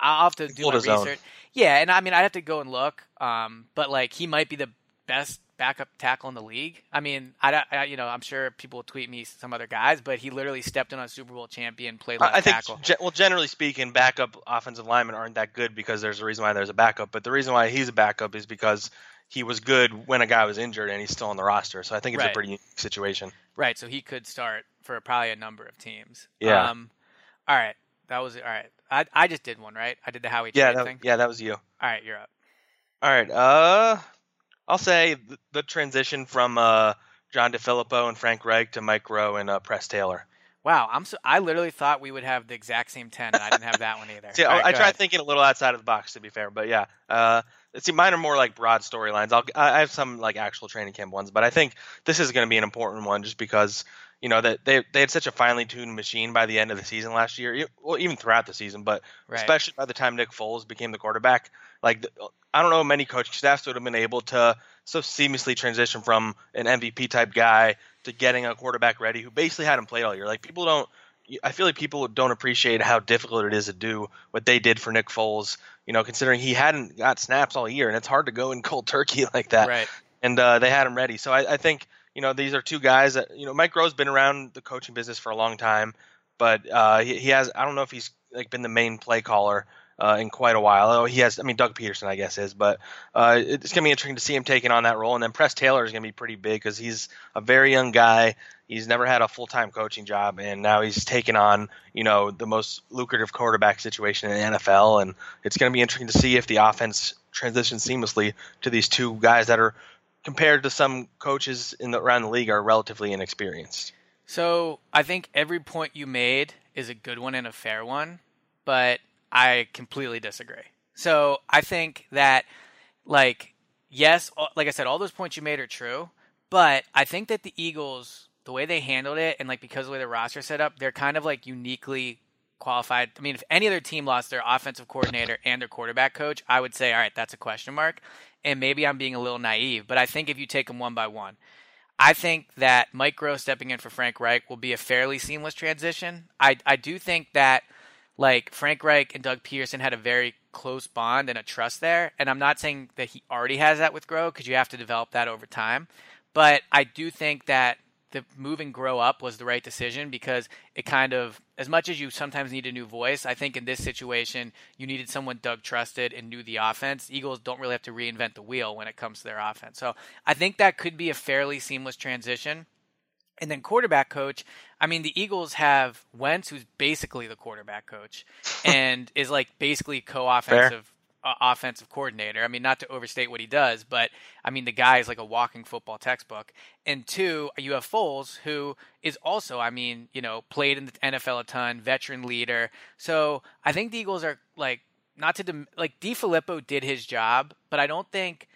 I'll have to do
Hold
my
own.
research. Yeah, and I mean I'd have to go and look. Um, but like he might be the best backup tackle in the league. I mean, I, don't- I you know I'm sure people will tweet me some other guys, but he literally stepped in on a Super Bowl champion, played left
I I think,
tackle.
well, generally speaking, backup offensive linemen aren't that good because there's a reason why there's a backup. But the reason why he's a backup is because he was good when a guy was injured and he's still on the roster. So I think it's
Right.
a pretty unique situation.
Right, so he could start for probably a number of teams.
Yeah.
Um, all right, that was all right. I I just did one right. I did the Howie
Yeah, that,
thing.
yeah, that was you.
All right, you're up.
All right. Uh, I'll say the, the transition from uh, John DeFilippo and Frank Reich to Mike Groh and uh, Press Taylor.
Wow, I'm so I literally thought we would have the exact same ten, and I didn't have that one either.
See,
All
I,
right,
I tried
ahead.
thinking a little outside of the box to be fair, but yeah. Uh, see, mine are more like broad storylines. I'll I I have some like actual training camp ones, but I think this is going to be an important one just because you know that they they had such a finely tuned machine by the end of the season last year, well even throughout the season, but right. especially by the time Nick Foles became the quarterback, like I don't know many coaching staffs would have been able to so seamlessly transition from an MVP type guy to getting a quarterback ready who basically hadn't played all year. Like people don't I feel like people don't appreciate how difficult it is to do what they did for Nick Foles. You know, considering he hadn't got snaps all year, and it's hard to go in cold turkey like that.
Right.
And uh, they had him ready. So I, I, think you know these are two guys that you know Mike Groh's been around the coaching business for a long time, but uh, he, he, has I don't know if he's like been the main play caller uh, in quite a while. Oh, he has. I mean, Doug Pederson, I guess, is, but uh, it's gonna be interesting to see him taking on that role. And then Press Taylor is gonna be pretty big because he's a very young guy. He's never had a full time coaching job, and now he's taken on you know the most lucrative quarterback situation in the NFL. And it's gonna be interesting to see if the offense transitions seamlessly to these two guys that are compared to some coaches in the around the league are relatively inexperienced.
So I think every point you made is a good one and a fair one, but I completely disagree. So I think that, like, yes, like I said, all those points you made are true, but I think that the Eagles, the way they handled it, and like because of the way the roster set up, they're kind of like uniquely qualified. I mean, if any other team lost their offensive coordinator and their quarterback coach, I would say, all right, that's a question mark. And maybe I'm being a little naive, but I think if you take them one by one, I think that Mike Groh stepping in for Frank Reich will be a fairly seamless transition. I I do think that like Frank Reich and Doug Pederson had a very close bond and a trust there. And I'm not saying that he already has that with Groh because you have to develop that over time. But I do think that the move and grow up was the right decision because it kind of as much as you sometimes need a new voice, I think in this situation you needed someone Doug trusted and knew the offense. Eagles don't really have to reinvent the wheel when it comes to their offense. So I think that could be a fairly seamless transition. And then quarterback coach, I mean, the Eagles have Wentz, who's basically the quarterback coach, and is like basically co-offensive uh, offensive coordinator. I mean, not to overstate what he does, but I mean, the guy is like a walking football textbook. And two, you have Foles, who is also, I mean, you know, played in the NFL a ton, veteran leader. So I think the Eagles are like not to like DeFilippo did his job, but I don't think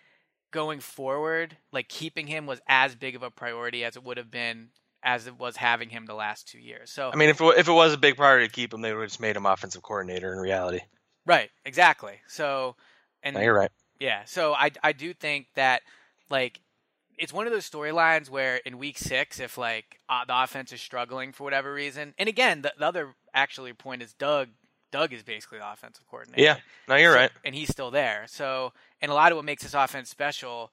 going forward, like keeping him was as big of a priority as it would have been as it was having him the last two years. So
I mean, if it, if it was a big priority to keep him, they would have just made him offensive coordinator in reality.
Right. Exactly. So, and
no, you're right.
Yeah. So I I do think that like it's one of those storylines where in week six, if like uh, the offense is struggling for whatever reason, and again, the, the other actually point is Doug Doug is basically the offensive coordinator.
Yeah, no, you're
so,
right.
And he's still there. So, and a lot of what makes this offense special,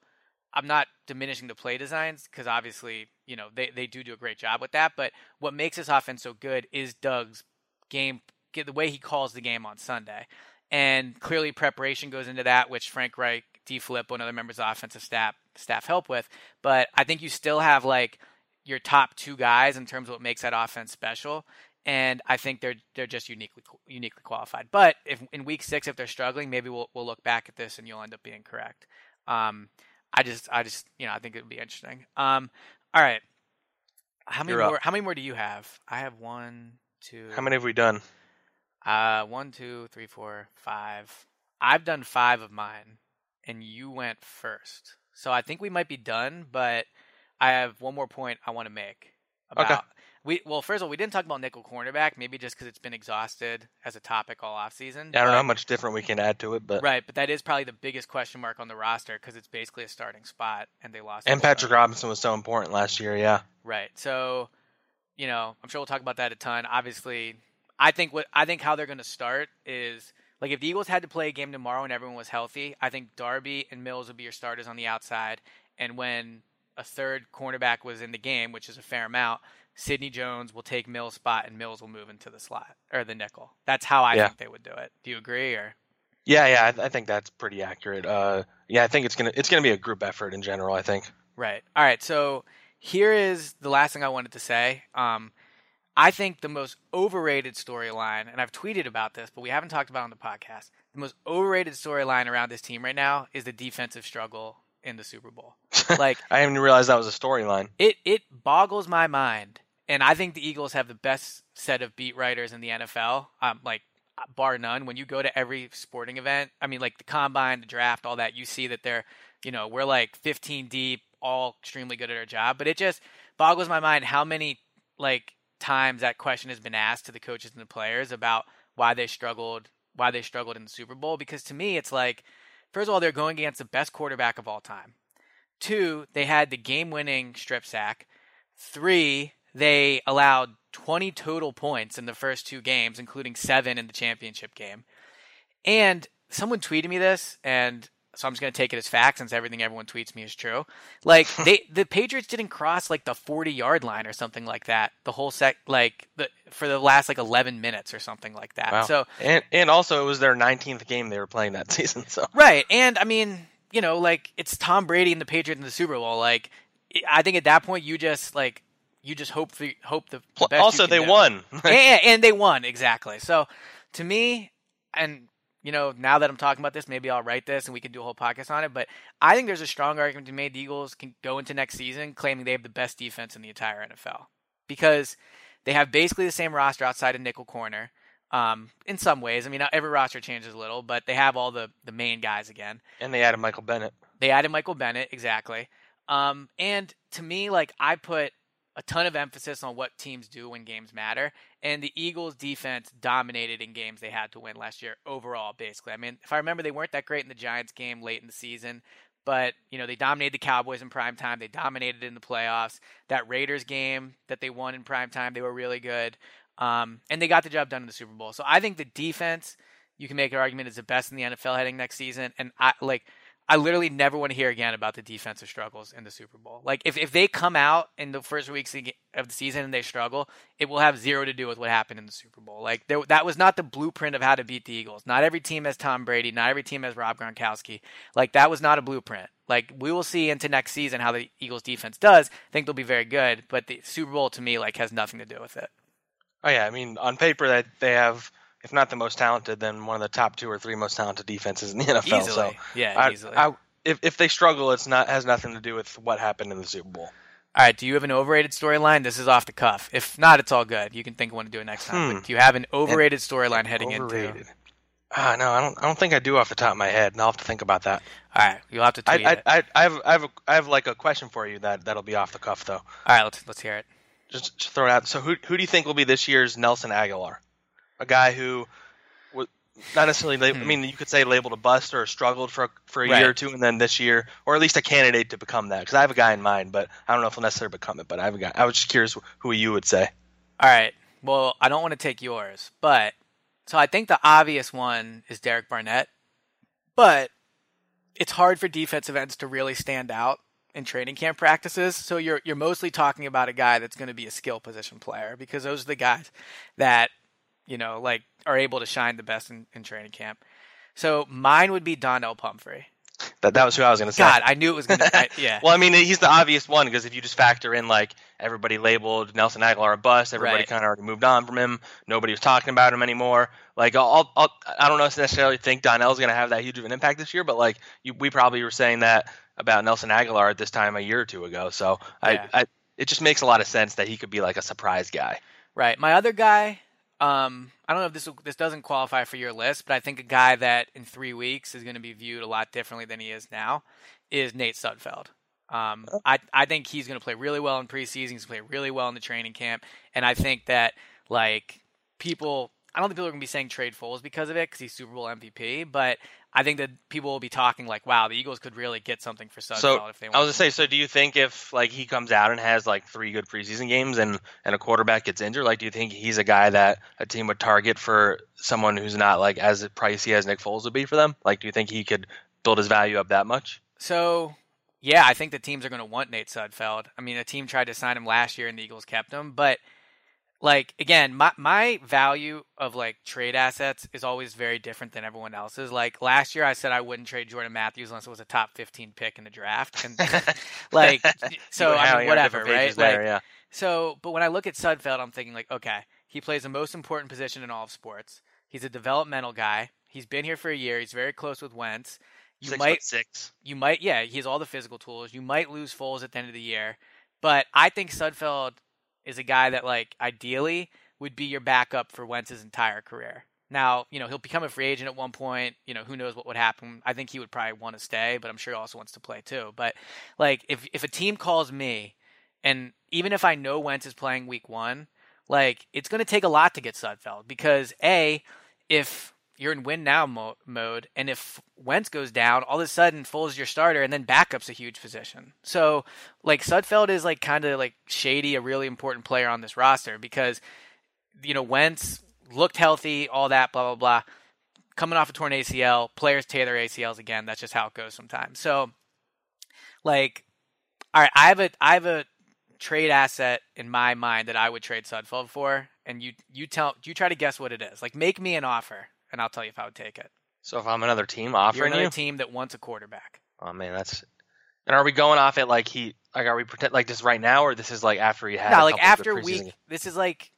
I'm not diminishing the play designs because obviously, you know, they, they do do a great job with that. But what makes this offense so good is Doug's game, the way he calls the game on Sunday. And clearly, preparation goes into that, which Frank Reich, DeFilippo, and other members of offensive staff staff help with. But I think you still have like your top two guys in terms of what makes that offense special and I think they're they're just uniquely uniquely qualified. But if in week six, if they're struggling, maybe we'll we'll look back at this and you'll end up being correct. Um, I just I just you know I think it would be interesting. Um, all right, how many You're more? Up. How many more do you have? I have one, two.
How many have we done?
Uh, one, two, three, four, five. I've done five of mine, and you went first. So I think we might be done, but I have one more point I want to make about
okay.
We well, first of all, we didn't talk about nickel cornerback, maybe just because it's been exhausted as a topic all off season.
Yeah, I don't know how much different we can add to it, but
right, but that is probably the biggest question mark on the roster because it's basically a starting spot, and they lost.
And Patrick Robinson was so important last year, yeah.
Right. So, you know, I'm sure we'll talk about that a ton. Obviously, I think what I think how they're going to start is like if the Eagles had to play a game tomorrow and everyone was healthy, I think Darby and Mills would be your starters on the outside, and when a third cornerback was in the game, which is a fair amount Sidney Jones will take Mills' spot and Mills will move into the slot or the nickel. That's how I yeah. think they would do it. Do you agree or?
Yeah, yeah, I, th- I think that's pretty accurate. Uh, yeah, I think it's gonna it's gonna be a group effort in general. I think.
Right. All right. So here is the last thing I wanted to say. Um, I think the most overrated storyline, and I've tweeted about this, but we haven't talked about on the podcast. The most overrated storyline around this team right now is the defensive struggle in the Super Bowl. Like
I didn't realize that was a storyline.
It it boggles my mind and I think the Eagles have the best set of beat writers in the NFL. Um, like bar none. When you go to every sporting event, I mean, like the combine, the draft, all that, you see that they're, you know, we're like 15 deep, all extremely good at our job. But it just boggles my mind how many like times that question has been asked to the coaches and the players about why they struggled, why they struggled in the Super Bowl. Because to me, it's like, first of all, they're going against the best quarterback of all time. Two, they had the game-winning strip sack. Three, they allowed 20 total points in the first two games, including seven in the championship game. And someone tweeted me this, and so I'm just gonna take it as fact since everything everyone tweets me is true. Like they, the Patriots didn't cross like the 40 yard line or something like that. The whole sec, like the for the last like 11 minutes or something like that.
Wow.
So
and and also it was their 19th game they were playing that season. So
right, and I mean, you know, like it's Tom Brady and the Patriots in the Super Bowl. Like I think at that point you just like you just hope for hope the, the best
also they
do.
won.
and, and they won exactly. So to me, and you know, now that I'm talking about this, maybe I'll write this and we can do a whole podcast on it. But I think there's a strong argument to be made the Eagles can go into next season claiming they have the best defense in the entire NFL because they have basically the same roster outside of nickel corner. Um, in some ways, I mean, every roster changes a little, but they have all the the main guys again.
and they added Michael Bennett.
They added Michael Bennett, exactly. Um, and to me, like I put a ton of emphasis on what teams do when games matter, and the Eagles' defense dominated in games they had to win last year overall. Basically, I mean, if I remember, they weren't that great in the Giants game late in the season, but you know they dominated the Cowboys in prime time. They dominated in the playoffs. That Raiders game that they won in prime time, they were really good, um, and they got the job done in the Super Bowl. So I think the defense, you can make an argument, is the best in the NFL heading next season, and I like. I literally never want to hear again about the defensive struggles in the Super Bowl. Like if, if they come out in the first weeks of the season and they struggle, it will have zero to do with what happened in the Super Bowl. Like there, that was not the blueprint of how to beat the Eagles. Not every team has Tom Brady. Not every team has Rob Gronkowski. Like that was not a blueprint. Like we will see into next season how the Eagles defense does. I think they'll be very good, but the Super Bowl to me like has nothing to do with it.
Oh yeah, I mean on paper that they have, if not the most talented, then one of the top two or three most talented defenses in the NFL.
Easily,
So
yeah,
I,
easily.
I, if if they struggle, it's not has nothing to do with what happened in the Super Bowl.
All right, do you have an overrated storyline? This is off the cuff. If not, it's all good. You can think of one to do it next time.
Hmm.
But do you have an overrated storyline heading
Overrated.
into?
Ah, no, I don't. I don't think I do off the top of my head, and I'll have to think about that.
All right, you'll have to
I,
tweet
I,
it.
I, I have, I have, a, I have like a question for you that that'll be off the cuff though.
All right, let's let's hear it.
Just, just throw it out. So who, who do you think will be this year's Nelson Agholor? A guy who, was not necessarily. lab- I
Hmm.
mean, you could say labeled a bust or struggled for for a
Right.
year or two, and then this year, or at least a candidate to become that. Because I have a guy in mind, but I don't know if he'll necessarily become it. But I have a guy. I was just curious who you would say.
All right. Well, I don't want to take yours, but so I think the obvious one is Derek Barnett, but it's hard for defensive ends to really stand out in training camp practices. So you're you're mostly talking about a guy that's going to be a skill position player because those are the guys that you know like are able to shine the best in, in training camp. So mine would be Donnell Pumphrey.
That that was who I was going to say.
God, I knew it was going to. Yeah.
Well, I mean, he's the obvious one because if you just factor in like everybody labeled Nelson Agholor a bust, everybody
Right.
kind of already moved on from him. Nobody was talking about him anymore. Like, I'll, I'll I don't know necessarily think Donnell's going to have that huge of an impact this year, but like you, we probably were saying that about Nelson Agholor at this time a year or two ago. So
Yeah.
I, I, it just makes a lot of sense that he could be like a surprise guy.
Right. My other guy, um, I don't know if this will, this doesn't qualify for your list, but I think a guy that in three weeks is going to be viewed a lot differently than he is now is Nate Sudfeld. Um, I I think he's going to play really well in preseason. He's going to play really well in the training camp, and I think that like people, I don't think people are going to be saying trade Foles because of it because he's Super Bowl MVP, but I think that people will be talking like, wow, the Eagles could really get something for Sudfeld
So
if they want."
I was gonna say, so do you think if like he comes out and has like three good preseason games and and a quarterback gets injured, like do you think he's a guy that a team would target for someone who's not like as pricey as Nick Foles would be for them? Like, do you think he could build his value up that much?
So, yeah, I think the teams are going to want Nate Sudfeld. I mean, a team tried to sign him last year, and the Eagles kept him. But, like, again, my my value of like trade assets is always very different than everyone else's. Like last year, I said I wouldn't trade Jordan Matthews unless it was a top fifteen pick in the draft, and like, so I mean, whatever, right?
There,
Like,
yeah.
so, but when I look at Sudfeld, I'm thinking like, okay, he plays the most important position in all of sports. He's a developmental guy. He's been here for a year. He's very close with Wentz. You
six
might
foot six.
you might yeah he has all the physical tools you might lose Foles at the end of the year but I think Sudfeld is a guy that like ideally would be your backup for Wentz's entire career. Now you know he'll become a free agent at one point. You know who knows what would happen. I think he would probably want to stay but I'm sure he also wants to play too. But like if if a team calls me And even if I know Wentz is playing week one, like it's going to take a lot to get Sudfeld because A, if you're in win now mo- mode, and if Wentz goes down, all of a sudden Foles your starter, and then backup's a huge position. So like Sudfeld is like kind of like shady, a really important player on this roster because you know Wentz looked healthy, all that, blah blah blah. Coming off a torn ACL, players tear their ACLs again. That's just how it goes sometimes. So, like, all right, I have a I have a trade asset in my mind that I would trade Sudfeld for, and you you tell you try to guess what it is. Like, make me an offer, and I'll tell you if I would take it.
So if I'm another team
You're
offering
another
you,
team that wants a quarterback.
oh man, that's. And are we going off it like he like are we pretend like this right now or this is like after he had?
No,
a
like after week. This is like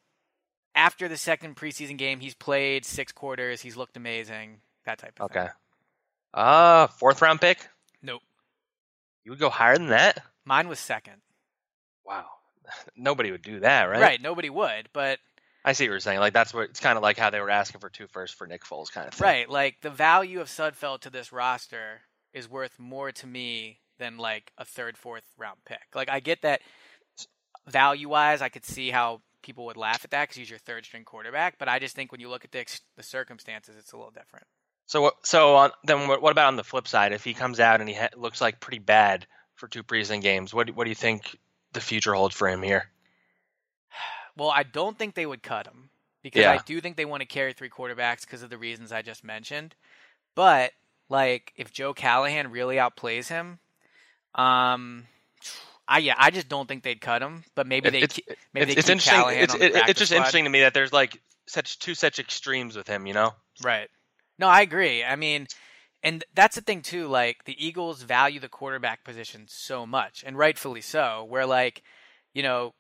after the second preseason game. He's played six quarters. He's looked amazing. That type of
Okay.
thing.
Uh, fourth round pick.
Nope.
You would go higher than that?
Mine was second.
Wow. Nobody would do that, right?
Right. Nobody would, but
I see what you're saying. Like that's what it's kind of like how they were asking for two first for Nick Foles, kind of thing.
right. Like the value of Sudfeld to this roster is worth more to me than like a third, fourth round pick. Like I get that value wise, I could see how people would laugh at that because he's your third string quarterback. But I just think when you look at the ex- the circumstances, it's a little different.
So what? So on, then what, what about on the flip side? If he comes out and he ha- looks like pretty bad for two preseason games, what what do you think the future holds for him here?
Well, I don't think they would cut him because
Yeah.
I do think they want to carry three quarterbacks because of the reasons I just mentioned. But like, if Joe Callahan really outplays him, um, I yeah, I just don't think they'd cut him. But maybe they
it's
maybe
it's,
they
it's.
Callahan
It's
on the
it, it's just
squad.
interesting to me that there's like such two such extremes with him. You know?
Right. No, I agree. I mean, and that's the thing too. Like the Eagles value the quarterback position so much, and rightfully so. Where like, you know,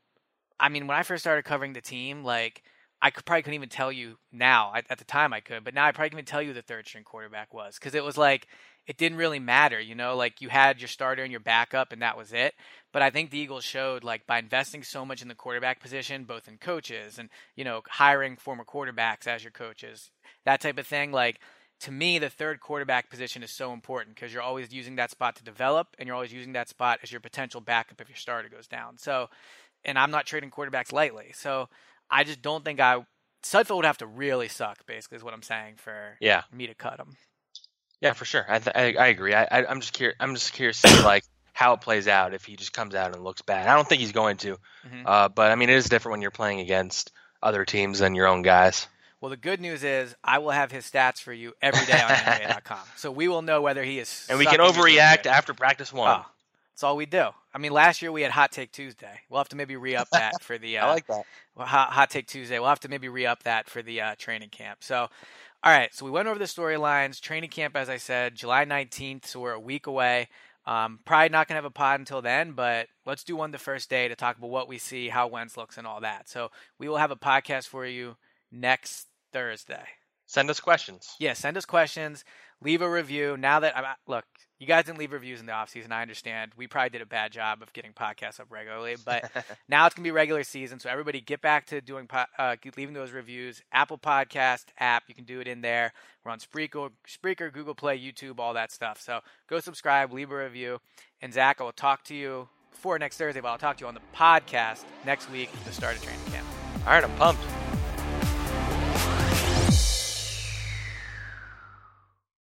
I mean, when I first started covering the team, like I could probably couldn't even tell you now. I, at the time, I could, but now I probably can even tell you the third string quarterback was because it was like it didn't really matter. You know, like you had your starter and your backup, and that was it. But I think the Eagles showed like by investing so much in the quarterback position, both in coaches and you know hiring former quarterbacks as your coaches, that type of thing. Like to me, the third quarterback position is so important because you're always using that spot to develop, and you're always using that spot as your potential backup if your starter goes down. So, and I'm not trading quarterbacks lightly. So I just don't think I Sudfeld would have to really suck. Basically, is what I'm saying for
Yeah.
me to cut him.
Yeah, for sure. I th- I, I agree. I, I I'm just curious. I'm just curious to see like how it plays out if he just comes out and looks bad. I don't think he's going to.
Mhm.
Uh, but I mean, it is different when you're playing against other teams than your own guys.
Well, the good news is I will have his stats for you every day on NJ.com, so we will know whether he is.
And we can
sucking or doing
overreact after practice one.
Oh, that's all we do. I mean, last year we had Hot Take Tuesday. We'll have to maybe re up that for the. Uh,
I like that.
hot, hot take Tuesday. We'll have to maybe re up that for the uh, training camp. So, all right. So we went over the storylines. Training camp, as I said, July 19th. So we're a week away. Um, probably not going to have a pod until then, but let's do one the first day to talk about what we see, how Wentz looks, and all that. So we will have a podcast for you next Thursday.
Send us questions.
Yeah, send us questions. Leave a review. Now that I'm look, you guys didn't leave reviews in the off season. I understand. We probably did a bad job of getting podcasts up regularly, but now it's gonna be regular season. So everybody, get back to doing po- uh, leaving those reviews. Apple Podcast app, you can do it in there. We're on Spreaker, Spreaker, Google Play, YouTube, all that stuff. So go subscribe, leave a review, and Zack, I will talk to you before next Thursday, but I'll talk to you on the podcast next week to start a training camp.
All right, I'm pumped.